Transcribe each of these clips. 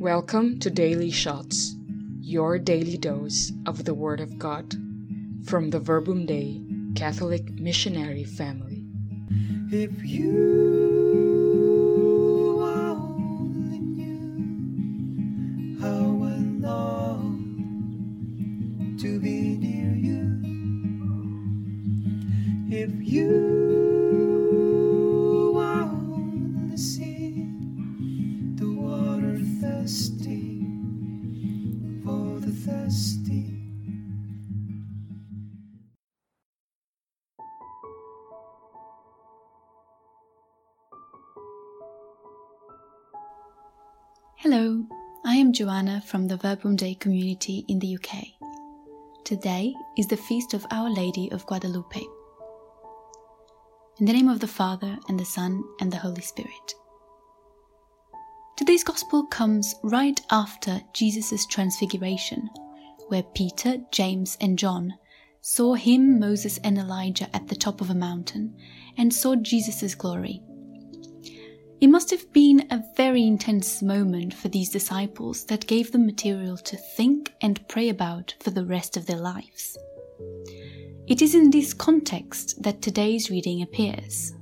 Welcome to Daily Shots, your daily dose of the Word of God from the Verbum Dei Catholic Missionary Family. If you only knew how I long to be near you. If you Hello, I am Joanna from the Verbum Dei community in the UK. Today is the feast of Our Lady of Guadalupe. In the name of the Father, and the Son, and the Holy Spirit. Today's Gospel comes right after Jesus' transfiguration, where Peter, James, and John saw him, Moses, and Elijah at the top of a mountain and saw Jesus' glory. It must have been very intense moment for these disciples that gave them material to think and pray about for the rest of their lives. It is in this context that today's reading appears.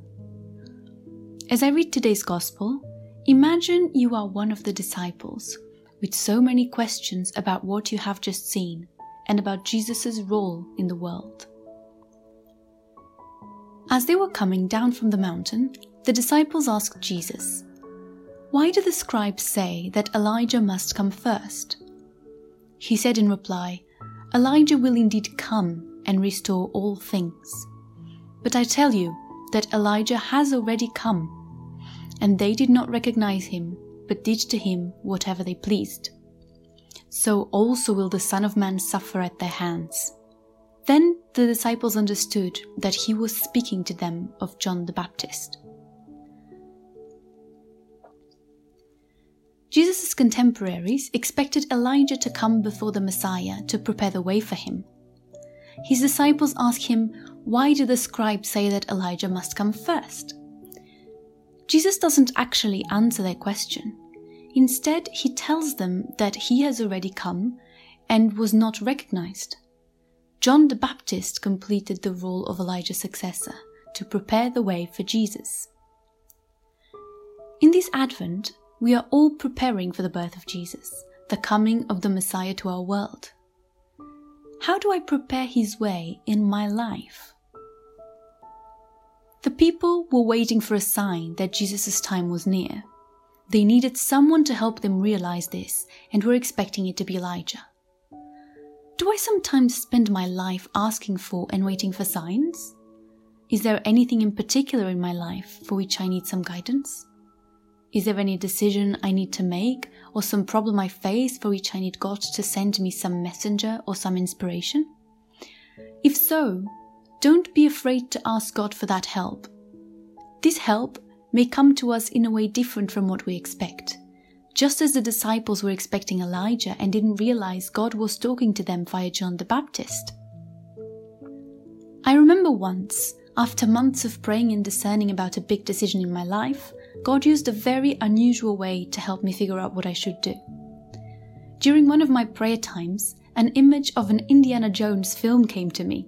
As I read today's Gospel, imagine you are one of the disciples with so many questions about what you have just seen and about Jesus' role in the world. As they were coming down from the mountain, the disciples asked Jesus, Why do the scribes say that Elijah must come first? He said in reply, Elijah will indeed come and restore all things. But I tell you that Elijah has already come, and they did not recognize him, but did to him whatever they pleased. So also will the Son of Man suffer at their hands. Then the disciples understood that he was speaking to them of John the Baptist. Jesus' contemporaries expected Elijah to come before the Messiah to prepare the way for him. His disciples ask him, Why do the scribes say that Elijah must come first? Jesus doesn't actually answer their question. Instead, he tells them that he has already come and was not recognized. John the Baptist completed the role of Elijah's successor to prepare the way for Jesus. In this Advent, we are all preparing for the birth of Jesus, the coming of the Messiah to our world. How do I prepare his way in my life? The people were waiting for a sign that Jesus' time was near. They needed someone to help them realize this and were expecting it to be Elijah. Do I sometimes spend my life asking for and waiting for signs? Is there anything in particular in my life for which I need some guidance? Is there any decision I need to make or some problem I face for which I need God to send me some messenger or some inspiration? If so, don't be afraid to ask God for that help. This help may come to us in a way different from what we expect. Just as the disciples were expecting Elijah and didn't realize God was talking to them via John the Baptist. I remember once, after months of praying and discerning about a big decision in my life, God used a very unusual way to help me figure out what I should do. During one of my prayer times, an image of an Indiana Jones film came to me.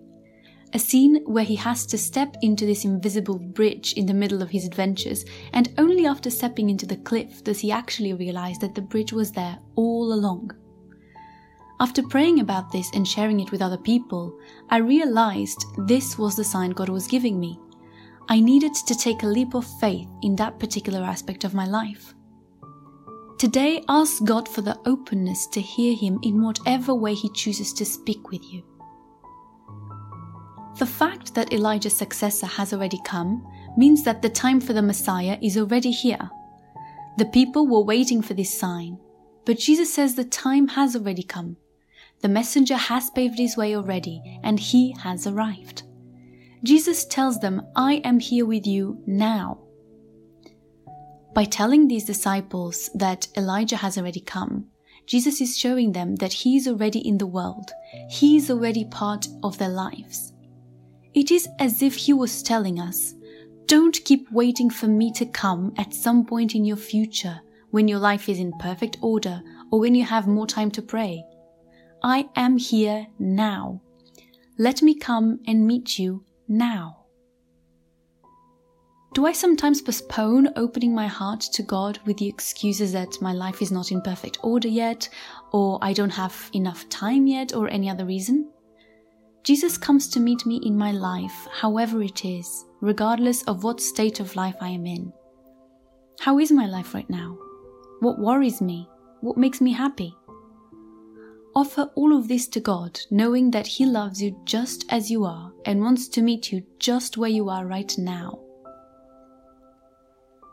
A scene where he has to step into this invisible bridge in the middle of his adventures, and only after stepping into the cliff does he actually realize that the bridge was there all along. After praying about this and sharing it with other people, I realized this was the sign God was giving me. I needed to take a leap of faith in that particular aspect of my life. Today, ask God for the openness to hear Him in whatever way He chooses to speak with you. The fact that Elijah's successor has already come means that the time for the Messiah is already here. The people were waiting for this sign, but Jesus says the time has already come. The messenger has paved his way already, and he has arrived. Jesus tells them, I am here with you now. By telling these disciples that Elijah has already come, Jesus is showing them that he is already in the world, he is already part of their lives. It is as if he was telling us, Don't keep waiting for me to come at some point in your future when your life is in perfect order, or when you have more time to pray. I am here now. Let me come and meet you now. Do I sometimes postpone opening my heart to God with the excuses that my life is not in perfect order yet, or I don't have enough time yet, or any other reason? Jesus comes to meet me in my life, however it is, regardless of what state of life I am in. How is my life right now? What worries me? What makes me happy? Offer all of this to God, knowing that He loves you just as you are and wants to meet you just where you are right now.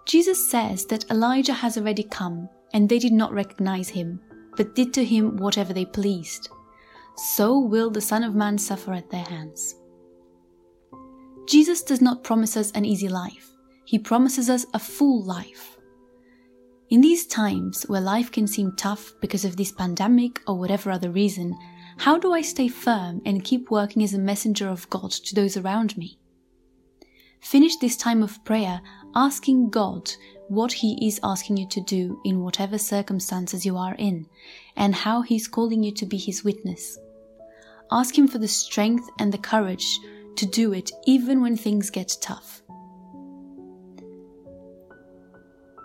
Jesus says that Elijah has already come, and they did not recognize him, but did to him whatever they pleased. So will the Son of Man suffer at their hands. Jesus does not promise us an easy life, he promises us a full life. In these times where life can seem tough because of this pandemic or whatever other reason, how do I stay firm and keep working as a messenger of God to those around me? Finish this time of prayer asking God what He is asking you to do in whatever circumstances you are in, and how He's calling you to be His witness. Ask Him for the strength and the courage to do it even when things get tough.